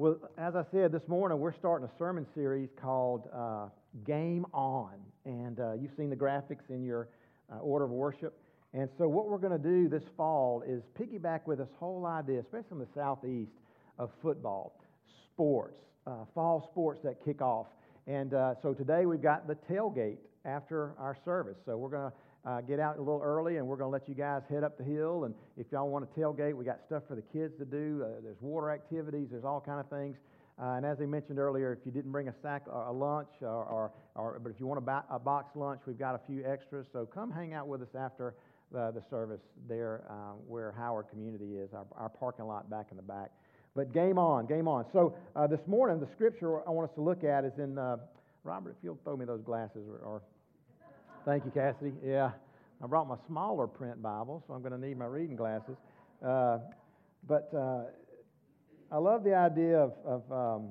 Well, as I said this morning, we're starting a sermon series called uh, Game On. And uh, you've seen the graphics in your uh, order of worship. And so, what we're going to do this fall is piggyback with this whole idea, especially in the southeast, of football, sports, uh, fall sports that kick off. And uh, so, today we've got the tailgate after our service. So, we're going to uh, get out a little early, and we're going to let you guys head up the hill. And if y'all want to tailgate, we got stuff for the kids to do. Uh, there's water activities. There's all kind of things. Uh, and as I mentioned earlier, if you didn't bring a sack or a lunch, or, or, or but if you want a, ba- a, box lunch, we've got a few extras. So come hang out with us after the, the service there, uh, where Howard Community is, our, our parking lot back in the back. But game on, game on. So uh, this morning, the scripture I want us to look at is in uh, Robert. If you'll throw me those glasses, or, or Thank you, Cassidy. Yeah, I brought my smaller print Bible, so I'm going to need my reading glasses. Uh, but uh, I love the idea of, of um,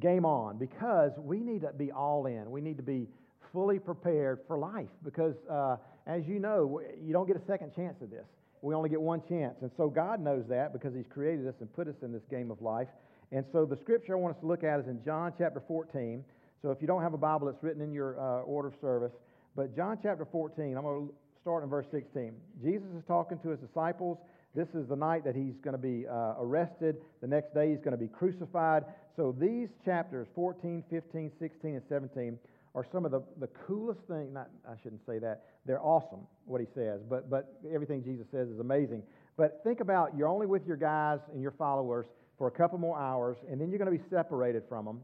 game on because we need to be all in. We need to be fully prepared for life because, uh, as you know, you don't get a second chance at this. We only get one chance. And so God knows that because He's created us and put us in this game of life. And so the scripture I want us to look at is in John chapter 14. So if you don't have a Bible, it's written in your uh, order of service. But John chapter 14, I'm going to start in verse 16. Jesus is talking to his disciples. This is the night that he's going to be uh, arrested. The next day he's going to be crucified. So these chapters, 14, 15, 16, and 17, are some of the, the coolest things. Not, I shouldn't say that. They're awesome, what he says. But, but everything Jesus says is amazing. But think about you're only with your guys and your followers for a couple more hours, and then you're going to be separated from them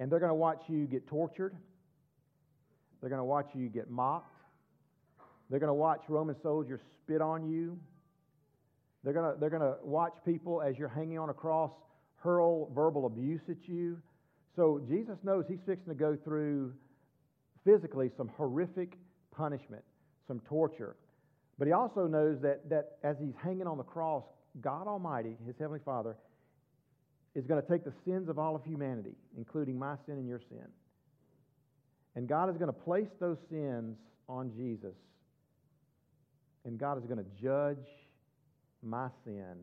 and they're going to watch you get tortured. They're going to watch you get mocked. They're going to watch Roman soldiers spit on you. They're going to, they're going to watch people as you're hanging on a cross hurl verbal abuse at you. So Jesus knows he's fixing to go through physically some horrific punishment, some torture. But he also knows that, that as he's hanging on the cross, God Almighty, his Heavenly Father, is going to take the sins of all of humanity, including my sin and your sin. And God is going to place those sins on Jesus. And God is going to judge my sin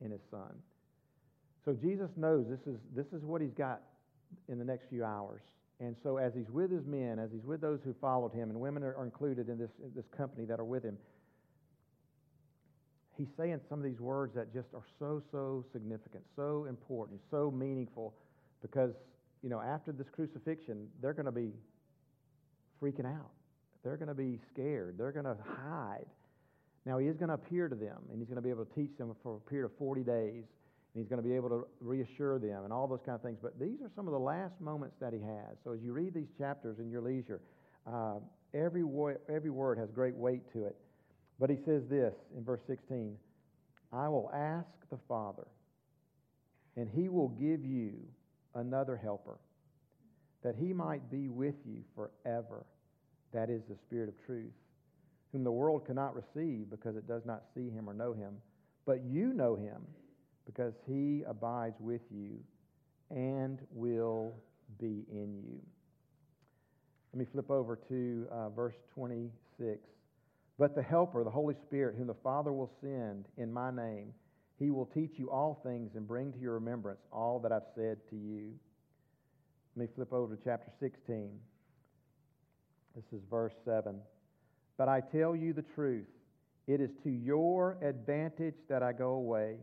in his son. So Jesus knows this is, this is what he's got in the next few hours. And so as he's with his men, as he's with those who followed him, and women are, included in this, in this company that are with him, he's saying some of these words that just are so, so significant, so important, so meaningful, because, you know, after this crucifixion, they're going to be freaking out. They're going to be scared. They're going to hide. Now, he is going to appear to them, and he's going to be able to teach them for a period of 40 days, and he's going to be able to reassure them and all those kind of things. But these are some of the last moments that he has. So as you read these chapters in your leisure, uh, every, wo- every word has great weight to it. But he says this in verse 16 I will ask the Father, and he will give you another helper, that he might be with you forever. That is the Spirit of truth, whom the world cannot receive because it does not see him or know him. But you know him because he abides with you and will be in you. Let me flip over to uh, verse 26. But the Helper, the Holy Spirit, whom the Father will send in my name, he will teach you all things and bring to your remembrance all that I've said to you. Let me flip over to chapter 16. This is verse 7. But I tell you the truth. It is to your advantage that I go away.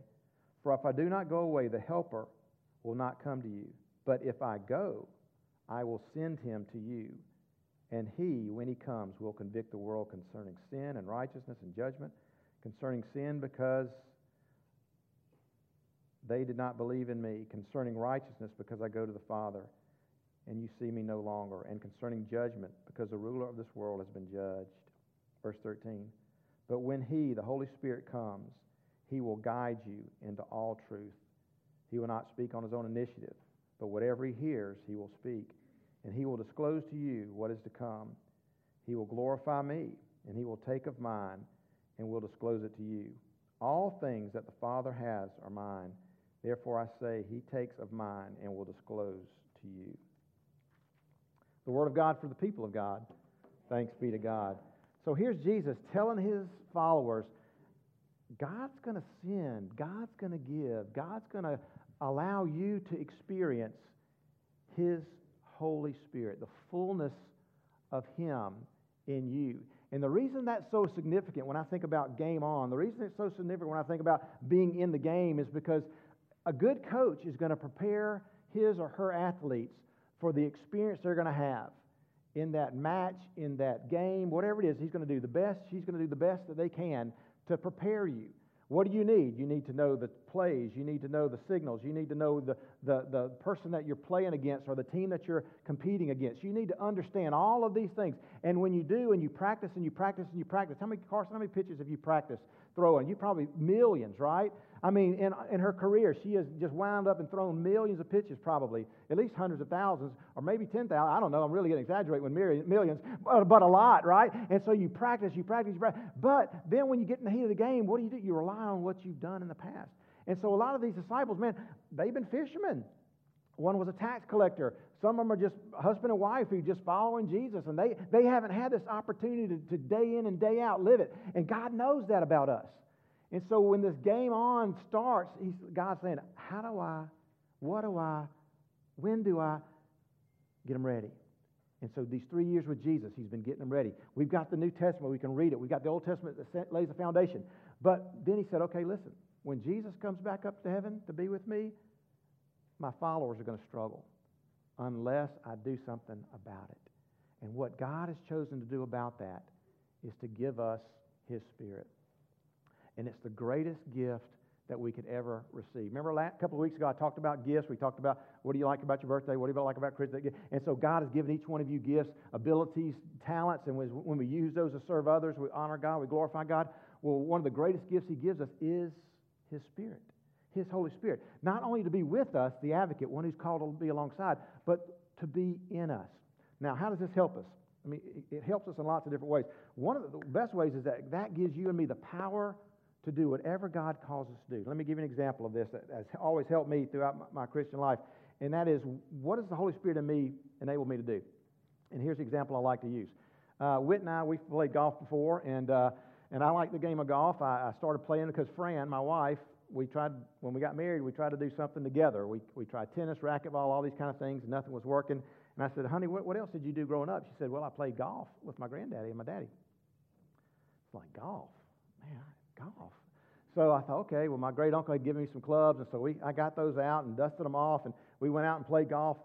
For if I do not go away, the Helper will not come to you. But if I go, I will send him to you. And he, when he comes, will convict the world concerning sin and righteousness and judgment. Concerning sin, because they did not believe in me. Concerning righteousness, because I go to the Father, and you see me no longer. And concerning judgment, because the ruler of this world has been judged. Verse 13. But when he, the Holy Spirit, comes, he will guide you into all truth. He will not speak on his own initiative, but whatever he hears, he will speak and he will disclose to you what is to come. He will glorify me, and he will take of mine and will disclose it to you. All things that the Father has are mine. Therefore I say, He takes of mine and will disclose to you. The Word of God for the people of God. Thanks be to God. So here's Jesus telling his followers, God's going to send, God's going to give, God's going to allow you to experience His Holy Spirit, the fullness of Him in you. And the reason that's so significant when I think about game on, the reason it's so significant when I think about being in the game is because a good coach is going to prepare his or her athletes for the experience they're going to have in that match, in that game, whatever it is. He's going to do the best, she's going to do the best that they can to prepare you. What do you need? You need to know the plays. You need to know the signals. You need to know the, the, the person that you're playing against or the team that you're competing against. You need to understand all of these things. And when you do, and you practice and you practice and you practice, how many, Carson, how many pitches have you practiced throwing? You probably millions, right? I mean, in, in her career, she has just wound up and thrown millions of pitches, probably, at least hundreds of thousands, or maybe 10,000. I don't know. I'm really going exaggerate with millions, but, but a lot, right? And so you practice, you practice, you practice. But then when you get in the heat of the game, what do you do? You rely on what you've done in the past. And so a lot of these disciples, man, they've been fishermen. One was a tax collector. Some of them are just husband and wife who just following Jesus, and they, they haven't had this opportunity to, to day in and day out live it. And God knows that about us. And so when this game on starts, he's, God's saying, How do I, what do I, when do I get them ready? And so these three years with Jesus, he's been getting them ready. We've got the New Testament, we can read it. We've got the Old Testament that lays the foundation. But then he said, Okay, listen, when Jesus comes back up to heaven to be with me, my followers are going to struggle unless I do something about it. And what God has chosen to do about that is to give us his spirit and it's the greatest gift that we could ever receive. Remember, a couple of weeks ago, I talked about gifts. We talked about what do you like about your birthday? What do you like about Christmas? And so, God has given each one of you gifts, abilities, talents, and when we use those to serve others, we honor God, we glorify God. Well, one of the greatest gifts He gives us is His Spirit, His Holy Spirit. Not only to be with us, the advocate, one who's called to be alongside, but to be in us. Now, how does this help us? I mean, it helps us in lots of different ways. One of the best ways is that that gives you and me the power to do whatever God calls us to do. Let me give you an example of this that has always helped me throughout my, Christian life, and that is what does the Holy Spirit in me enable me to do? And here's the example I like to use. Uh, Whit and I, we've played golf before, and, uh, and I like the game of golf. I, I started playing because Fran, my wife, we tried, when we got married, we tried to do something together. We, we tried tennis, racquetball, all these kind of things, and nothing was working. And I said, honey, what, what else did you do growing up? She said, well, I played golf with my granddaddy and my daddy. It's like, golf? Man, golf. So I thought, okay, well, my great uncle had given me some clubs, and so we, I got those out and dusted them off, and we went out and played golf,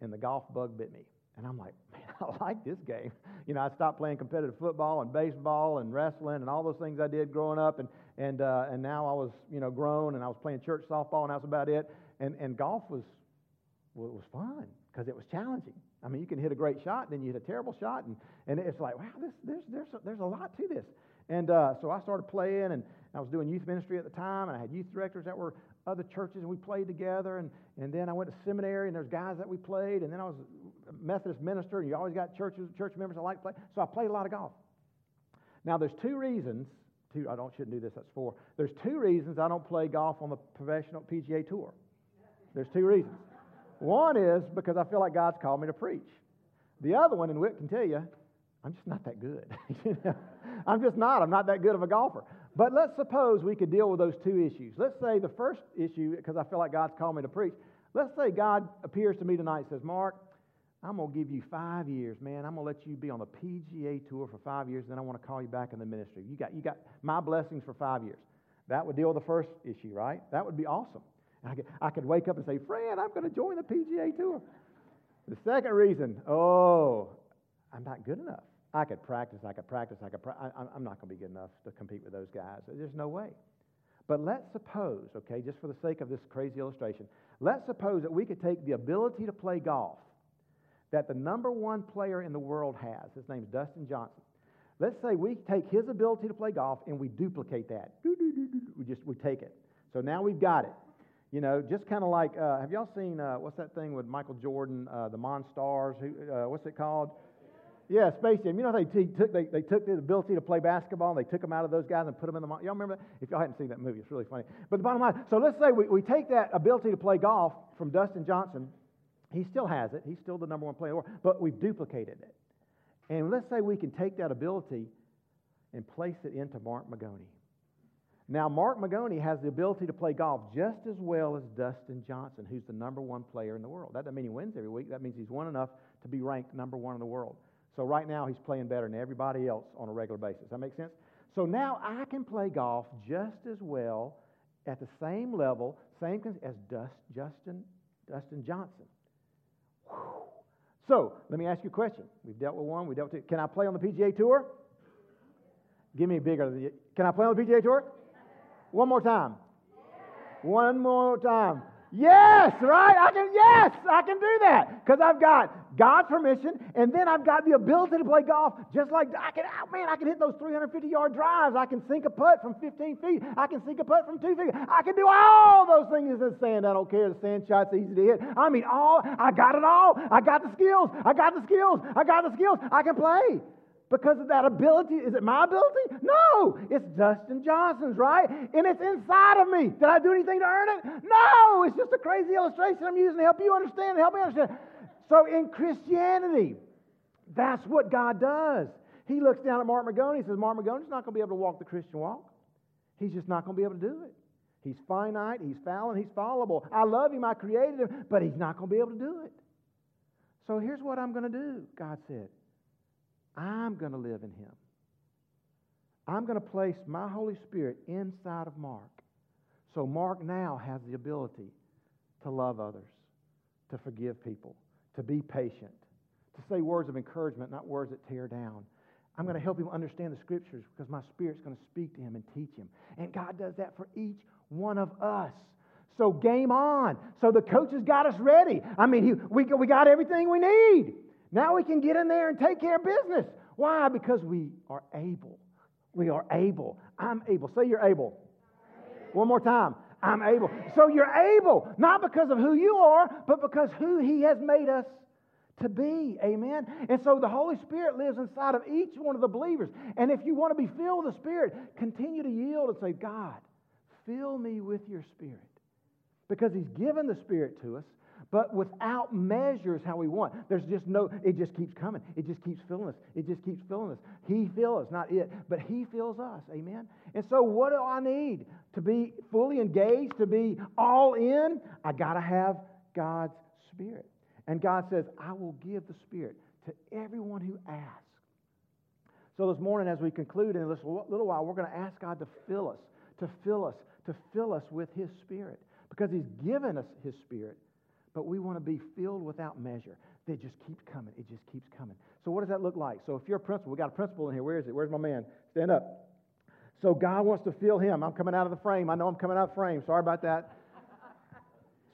and the golf bug bit me. And I'm like, man, I like this game. You know, I stopped playing competitive football and baseball and wrestling and all those things I did growing up, and and uh, and now I was, you know, grown, and I was playing church softball, and that was about it. And and golf was well, it was fun because it was challenging. I mean, you can hit a great shot, then you hit a terrible shot, and and it's like, wow, this there's there's a, there's a lot to this. And uh, so I started playing, and I was doing youth ministry at the time, and I had youth directors that were other churches, and we played together. And, and then I went to seminary, and there's guys that we played. And then I was a Methodist minister, and you always got churches, church members that like to play. So I played a lot of golf. Now, there's two reasons. Two, I don't shouldn't do this. That's four. There's two reasons I don't play golf on the professional PGA tour. There's two reasons. One is because I feel like God's called me to preach. The other one, and Whit can tell you, I'm just not that good. I'm just not. I'm not that good of a golfer. But let's suppose we could deal with those two issues. Let's say the first issue, because I feel like God's called me to preach. Let's say God appears to me tonight and says, Mark, I'm going to give you five years, man. I'm going to let you be on the PGA tour for five years, and then I want to call you back in the ministry. You got, you got my blessings for five years. That would deal with the first issue, right? That would be awesome. I could, I could wake up and say, Fred, I'm going to join the PGA tour. The second reason, oh, I'm not good enough. I could practice, I could practice, I could. Pra- I, I'm not going to be good enough to compete with those guys. There's no way. But let's suppose, okay, just for the sake of this crazy illustration, let's suppose that we could take the ability to play golf that the number one player in the world has. His name's Dustin Johnson. Let's say we take his ability to play golf and we duplicate that. We just we take it. So now we've got it. You know, just kind of like, uh, have y'all seen uh, what's that thing with Michael Jordan, uh, the Monstars? Who, uh, what's it called? Yeah, Space Jam. You know, they, t- took, they, they took the ability to play basketball and they took them out of those guys and put them in the. Y'all remember that? If y'all hadn't seen that movie, it's really funny. But the bottom line so let's say we, we take that ability to play golf from Dustin Johnson. He still has it, he's still the number one player in the world, but we've duplicated it. And let's say we can take that ability and place it into Mark Magoni. Now, Mark Magoni has the ability to play golf just as well as Dustin Johnson, who's the number one player in the world. That doesn't mean he wins every week. That means he's won enough to be ranked number one in the world. So right now, he's playing better than everybody else on a regular basis. That makes sense? So now I can play golf just as well at the same level, same as Dust, Justin, Dustin Johnson. So let me ask you a question. We've dealt with one, we dealt with two. Can I play on the PGA Tour? Give me bigger. Can I play on the PGA Tour? One more time. One more time. Yes, right? I can, yes, I can do that because I've got God's permission and then I've got the ability to play golf just like I can, oh, man, I can hit those 350 yard drives. I can sink a putt from 15 feet. I can sink a putt from two feet. I can do all those things in sand. I don't care. The sand shot's easy to hit. I mean, all, I got it all. I got the skills. I got the skills. I got the skills. I can play because of that ability. Is it my ability? No, it's Dustin Johnson's, right? And it's inside of me. Did I do anything to earn it? No, it's just a crazy illustration I'm using to help you understand, help me understand. So in Christianity, that's what God does. He looks down at Mark Magoni and says, Mark Magoni's not going to be able to walk the Christian walk. He's just not going to be able to do it. He's finite, he's fallen, he's fallible. I love him, I created him, but he's not going to be able to do it. So here's what I'm going to do, God said. I'm going to live in him. I'm going to place my Holy Spirit inside of Mark. So Mark now has the ability to love others, to forgive people, to be patient, to say words of encouragement, not words that tear down. I'm going to help him understand the scriptures because my spirit's going to speak to him and teach him. And God does that for each one of us. So game on. So the coach has got us ready. I mean, he, we, we got everything we need. Now we can get in there and take care of business. Why? Because we are able. We are able. I'm able. Say you're able. One more time. I'm able. So you're able, not because of who you are, but because who He has made us to be. Amen. And so the Holy Spirit lives inside of each one of the believers. And if you want to be filled with the Spirit, continue to yield and say, God, fill me with your Spirit. Because He's given the Spirit to us but without measures how we want. There's just no, it just keeps coming. It just keeps filling us. It just keeps filling us. He fills us, not it, but He fills us. Amen? And so, what do I need to be fully engaged, to be all in? I got to have God's Spirit. And God says, I will give the Spirit to everyone who asks. So, this morning, as we conclude in this little while, we're going to ask God to fill us, to fill us, to fill us with His Spirit because He's given us His Spirit but we want to be filled without measure. It just keeps coming. It just keeps coming. So, what does that look like? So, if you're a principal, we got a principal in here. Where is it? Where's my man? Stand up. So, God wants to fill him. I'm coming out of the frame. I know I'm coming out of the frame. Sorry about that.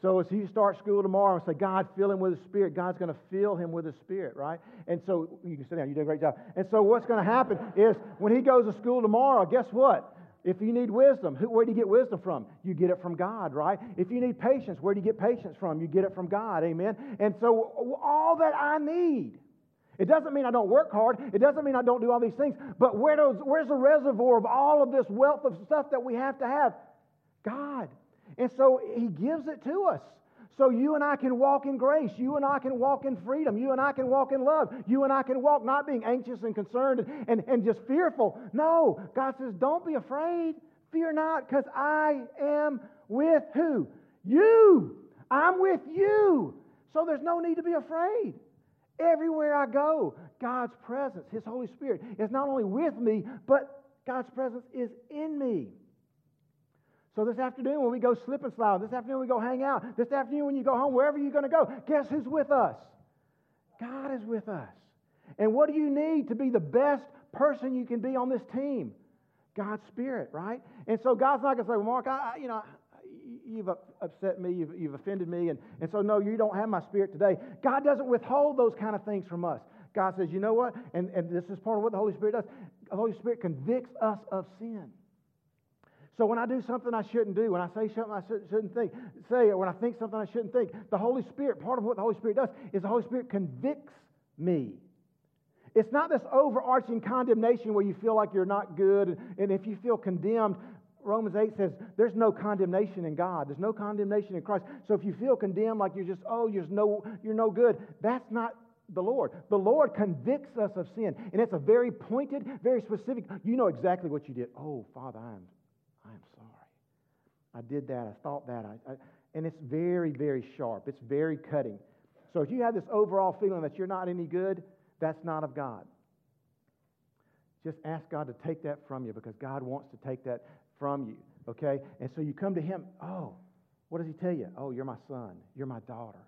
So as he starts school tomorrow and say, God, fill him with his spirit, God's going to fill him with his spirit, right? And so you can sit down, you did a great job. And so what's going to happen is when he goes to school tomorrow, guess what? If you need wisdom, where do you get wisdom from? You get it from God, right? If you need patience, where do you get patience from? You get it from God, amen? And so, all that I need, it doesn't mean I don't work hard. It doesn't mean I don't do all these things. But where does, where's the reservoir of all of this wealth of stuff that we have to have? God. And so, He gives it to us. So you and I can walk in grace. You and I can walk in freedom. You and I can walk in love. You and I can walk not being anxious and concerned and, and, and just fearful. No, God says, don't be afraid. Fear not, because I am with who? You. I'm with you. So there's no need to be afraid. Everywhere I go, God's presence, His Holy Spirit, is not only with me, but God's presence is in me. So this afternoon when we go slip and slide, this afternoon we go hang out, this afternoon when you go home, wherever you're going to go, guess who's with us? God is with us. And what do you need to be the best person you can be on this team? God's Spirit, right? And so God's not going to say, well, Mark, I, you know, you've upset me, you've, you've offended me, and, and so no, you don't have my Spirit today. God doesn't withhold those kind of things from us. God says, you know what? And, and this is part of what the Holy Spirit does. The Holy Spirit convicts us of sin. So when I do something I shouldn't do, when I say something I shouldn't think, say, or when I think something I shouldn't think, the Holy Spirit, part of what the Holy Spirit does is the Holy Spirit convicts me. It's not this overarching condemnation where you feel like you're not good, and if you feel condemned, Romans 8 says there's no condemnation in God. There's no condemnation in Christ. So if you feel condemned like you're just, oh, you're no, you're no good, that's not the Lord. The Lord convicts us of sin. And it's a very pointed, very specific, you know exactly what you did. Oh, Father, I am I did that. I thought that. I, I, and it's very, very sharp. It's very cutting. So if you have this overall feeling that you're not any good, that's not of God. Just ask God to take that from you because God wants to take that from you. Okay? And so you come to Him. Oh, what does He tell you? Oh, you're my son. You're my daughter.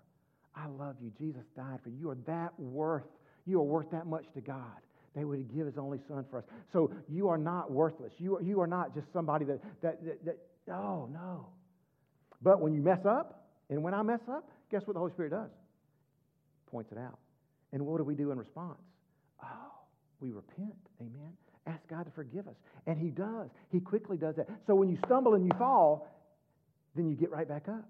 I love you. Jesus died for you. You are that worth. You are worth that much to God. They would give His only Son for us. So you are not worthless. You are, you are not just somebody that, that, that, that oh, no. But when you mess up, and when I mess up, guess what the Holy Spirit does? Points it out. And what do we do in response? Oh, we repent. Amen. Ask God to forgive us. And He does. He quickly does that. So when you stumble and you fall, then you get right back up.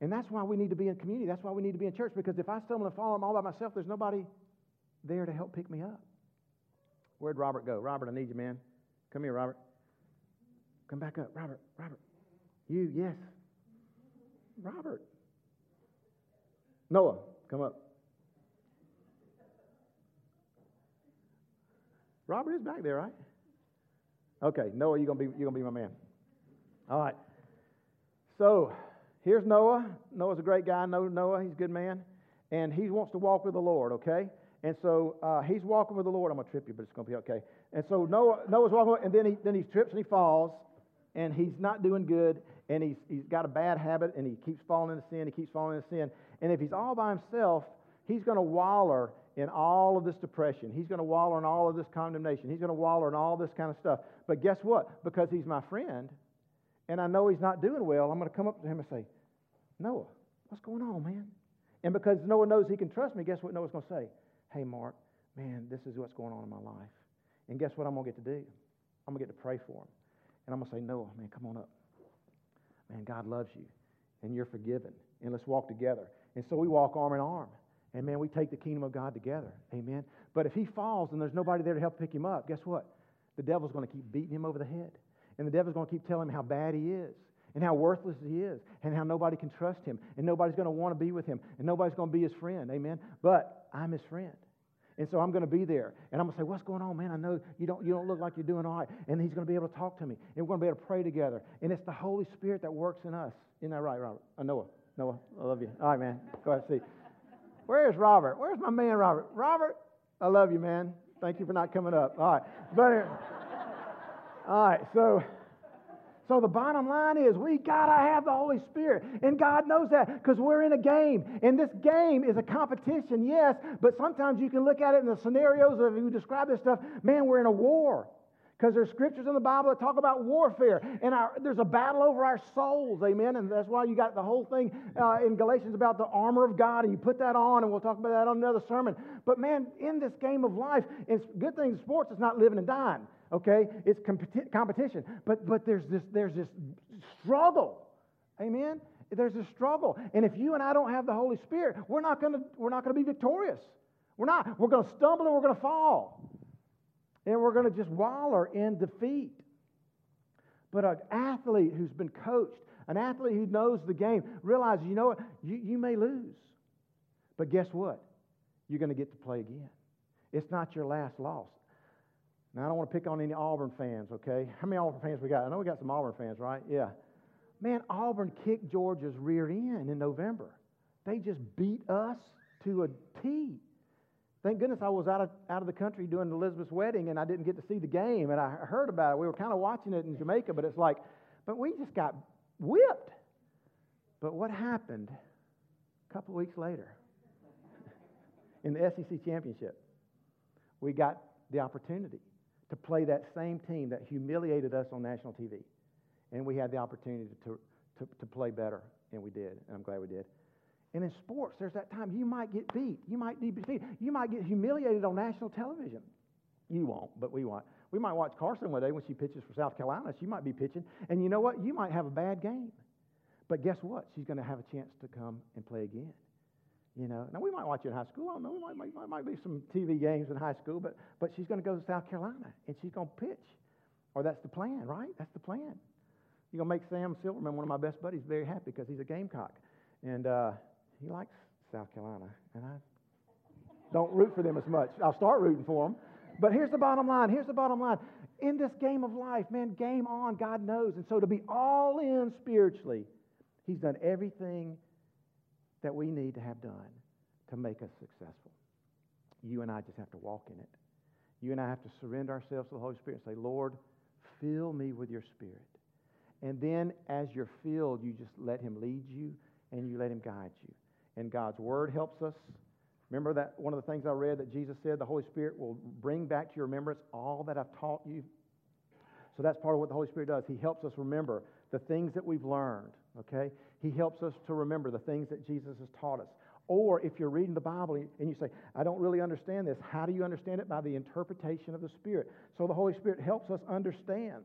And that's why we need to be in community. That's why we need to be in church. Because if I stumble and fall, I'm all by myself. There's nobody there to help pick me up. Where'd Robert go? Robert, I need you, man. Come here, Robert. Come back up. Robert, Robert. You, yes. Robert. Noah, come up. Robert is back there, right? Okay, Noah, you're gonna be you're gonna be my man. All right. So here's Noah. Noah's a great guy. Know Noah, he's a good man, and he wants to walk with the Lord. Okay, and so uh, he's walking with the Lord. I'm gonna trip you, but it's gonna be okay. And so Noah Noah's walking, and then he then he trips and he falls, and he's not doing good, and he's he's got a bad habit, and he keeps falling into sin. He keeps falling into sin, and if he's all by himself, he's gonna waller in all of this depression. He's going to waller in all of this condemnation. He's going to waller in all this kind of stuff. But guess what? Because he's my friend and I know he's not doing well, I'm going to come up to him and say, Noah, what's going on, man? And because Noah knows he can trust me, guess what Noah's going to say? Hey, Mark, man, this is what's going on in my life. And guess what I'm going to get to do? I'm going to get to pray for him. And I'm going to say, Noah, man, come on up. Man, God loves you and you're forgiven. And let's walk together. And so we walk arm in arm. And man, we take the kingdom of God together. Amen. But if he falls and there's nobody there to help pick him up, guess what? The devil's going to keep beating him over the head. And the devil's going to keep telling him how bad he is and how worthless he is and how nobody can trust him and nobody's going to want to be with him and nobody's going to be his friend. Amen. But I'm his friend. And so I'm going to be there. And I'm going to say, What's going on, man? I know you don't, you don't look like you're doing all right. And he's going to be able to talk to me. And we're going to be able to pray together. And it's the Holy Spirit that works in us. Isn't that right, Robert? Uh, Noah. Noah, I love you. All right, man. Go ahead and see. Where's Robert? Where's my man, Robert? Robert, I love you, man. Thank you for not coming up. All right. But, all right, so. So the bottom line is we got to have the Holy Spirit. And God knows that because we're in a game. And this game is a competition, yes, but sometimes you can look at it in the scenarios of you describe this stuff, man, we're in a war. Because there's scriptures in the Bible that talk about warfare, and our, there's a battle over our souls, amen. And that's why you got the whole thing uh, in Galatians about the armor of God, and you put that on, and we'll talk about that on another sermon. But man, in this game of life, it's good thing sports is not living and dying, okay? It's competi- competition, but but there's this there's this struggle, amen. There's a struggle, and if you and I don't have the Holy Spirit, we're not not gonna be victorious. We're not. We're gonna stumble and we're gonna fall and we're going to just waller in defeat. But an athlete who's been coached, an athlete who knows the game, realizes, you know what, you, you may lose. But guess what? You're going to get to play again. It's not your last loss. Now, I don't want to pick on any Auburn fans, okay? How many Auburn fans we got? I know we got some Auburn fans, right? Yeah. Man, Auburn kicked Georgia's rear end in November. They just beat us to a T. Thank goodness I was out of, out of the country doing Elizabeth's wedding and I didn't get to see the game. And I heard about it. We were kind of watching it in Jamaica, but it's like, but we just got whipped. But what happened a couple weeks later in the SEC championship? We got the opportunity to play that same team that humiliated us on national TV. And we had the opportunity to, to, to play better, and we did. And I'm glad we did. And in sports, there's that time you might get beat. You might be defeated. You might get humiliated on national television. You won't, but we won't. We might watch Carson one day when she pitches for South Carolina. She might be pitching. And you know what? You might have a bad game. But guess what? She's going to have a chance to come and play again. You know, now we might watch it in high school. I don't know. Might, might, might be some TV games in high school, but, but she's going to go to South Carolina and she's going to pitch. Or that's the plan, right? That's the plan. You're going to make Sam Silverman, one of my best buddies, very happy because he's a Gamecock. And, uh, he likes South Carolina, and I don't root for them as much. I'll start rooting for them. But here's the bottom line. Here's the bottom line. in this game of life, man, game on, God knows. And so to be all in spiritually, He's done everything that we need to have done to make us successful. You and I just have to walk in it. You and I have to surrender ourselves to the Holy Spirit and say, Lord, fill me with your Spirit. And then as you're filled, you just let Him lead you and you let Him guide you. And God's Word helps us. Remember that one of the things I read that Jesus said, the Holy Spirit will bring back to your remembrance all that I've taught you. So that's part of what the Holy Spirit does. He helps us remember the things that we've learned, okay? He helps us to remember the things that Jesus has taught us. Or if you're reading the Bible and you say, I don't really understand this, how do you understand it? By the interpretation of the Spirit. So the Holy Spirit helps us understand.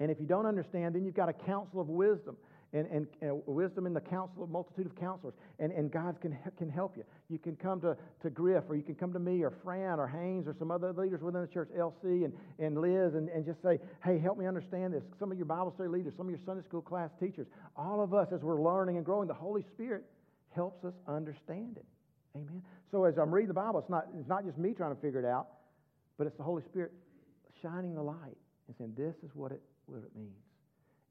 And if you don't understand, then you've got a counsel of wisdom. And, and, and, wisdom in the counsel of multitude of counselors. And, and God can, can help you. You can come to, to Griff, or you can come to me, or Fran, or Haynes, or some other leaders within the church, LC and, and Liz, and, and just say, hey, help me understand this. Some of your Bible study leaders, some of your Sunday school class teachers, all of us as we're learning and growing, the Holy Spirit helps us understand it. Amen. So as I'm reading the Bible, it's not, it's not just me trying to figure it out, but it's the Holy Spirit shining the light and saying, this is what it, what it means.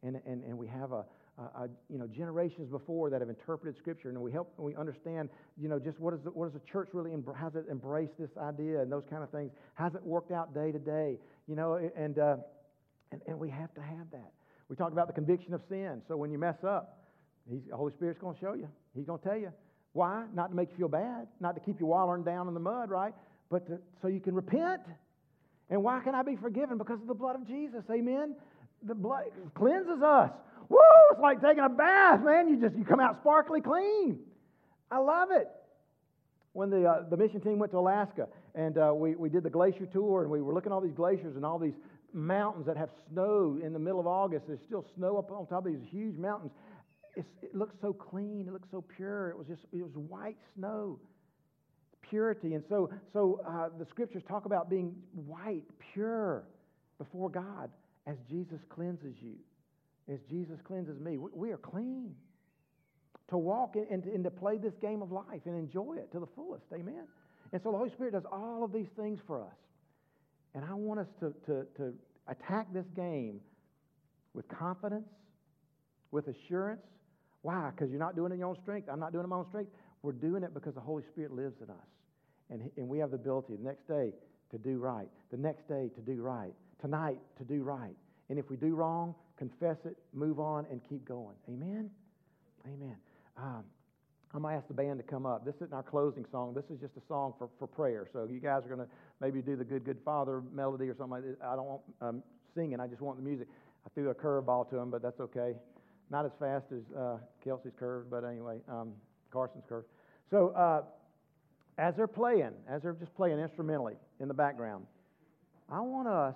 And, and, and we have a, a, a, you know, generations before that have interpreted Scripture, and we help and we understand, you know, just what is the, what is the church really, has it embraced this idea and those kind of things? Has it worked out day to day? You know, and, uh, and, and we have to have that. We talked about the conviction of sin. So when you mess up, He's, the Holy Spirit's going to show you. He's going to tell you. Why? Not to make you feel bad, not to keep you wallowing down in the mud, right? But to, so you can repent. And why can I be forgiven? Because of the blood of Jesus. Amen. The blood cleanses us. Woo! It's like taking a bath, man. You just you come out sparkly clean. I love it. When the uh, the mission team went to Alaska and uh, we we did the glacier tour and we were looking at all these glaciers and all these mountains that have snow in the middle of August. There's still snow up on top of these huge mountains it looked so clean. It looked so pure. It was just, it was white snow. Purity. And so, so uh, the scriptures talk about being white, pure before God as Jesus cleanses you, as Jesus cleanses me. We, we are clean to walk and, to, and to play this game of life and enjoy it to the fullest. Amen. And so the Holy Spirit does all of these things for us. And I want us to, to, to attack this game with confidence, with assurance, why? Because you're not doing it in your own strength. I'm not doing it in my own strength. We're doing it because the Holy Spirit lives in us. And, and we have the ability the next day to do right, the next day to do right, tonight to do right. And if we do wrong, confess it, move on, and keep going. Amen? Amen. Um, I'm going to ask the band to come up. This isn't our closing song. This is just a song for, for prayer. So you guys are going to maybe do the Good, Good Father melody or something like that. I don't want um, singing. I just want the music. I threw a curveball to them, but that's okay. Not as fast as uh, Kelsey's curve, but anyway, um, Carson's curve. So uh, as they're playing, as they're just playing instrumentally in the background, I want us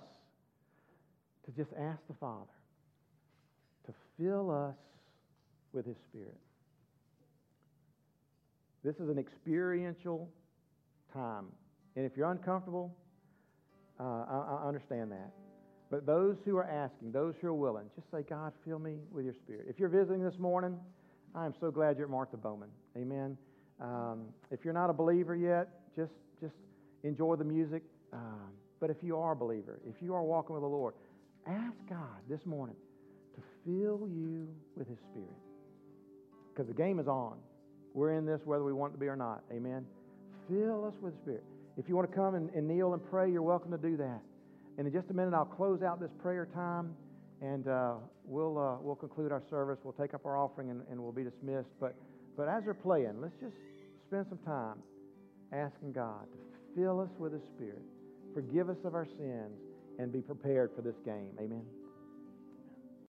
to just ask the Father to fill us with His Spirit. This is an experiential time. And if you're uncomfortable, uh, I, I understand that. But those who are asking, those who are willing, just say, God, fill me with your spirit. If you're visiting this morning, I am so glad you're at Martha Bowman. Amen. Um, if you're not a believer yet, just, just enjoy the music. Um, but if you are a believer, if you are walking with the Lord, ask God this morning to fill you with His Spirit. Because the game is on. We're in this whether we want it to be or not. Amen. Fill us with the Spirit. If you want to come and, and kneel and pray, you're welcome to do that. And in just a minute, I'll close out this prayer time, and uh, we'll uh, we'll conclude our service. We'll take up our offering, and, and we'll be dismissed. But but as they're playing, let's just spend some time asking God to fill us with His Spirit, forgive us of our sins, and be prepared for this game. Amen.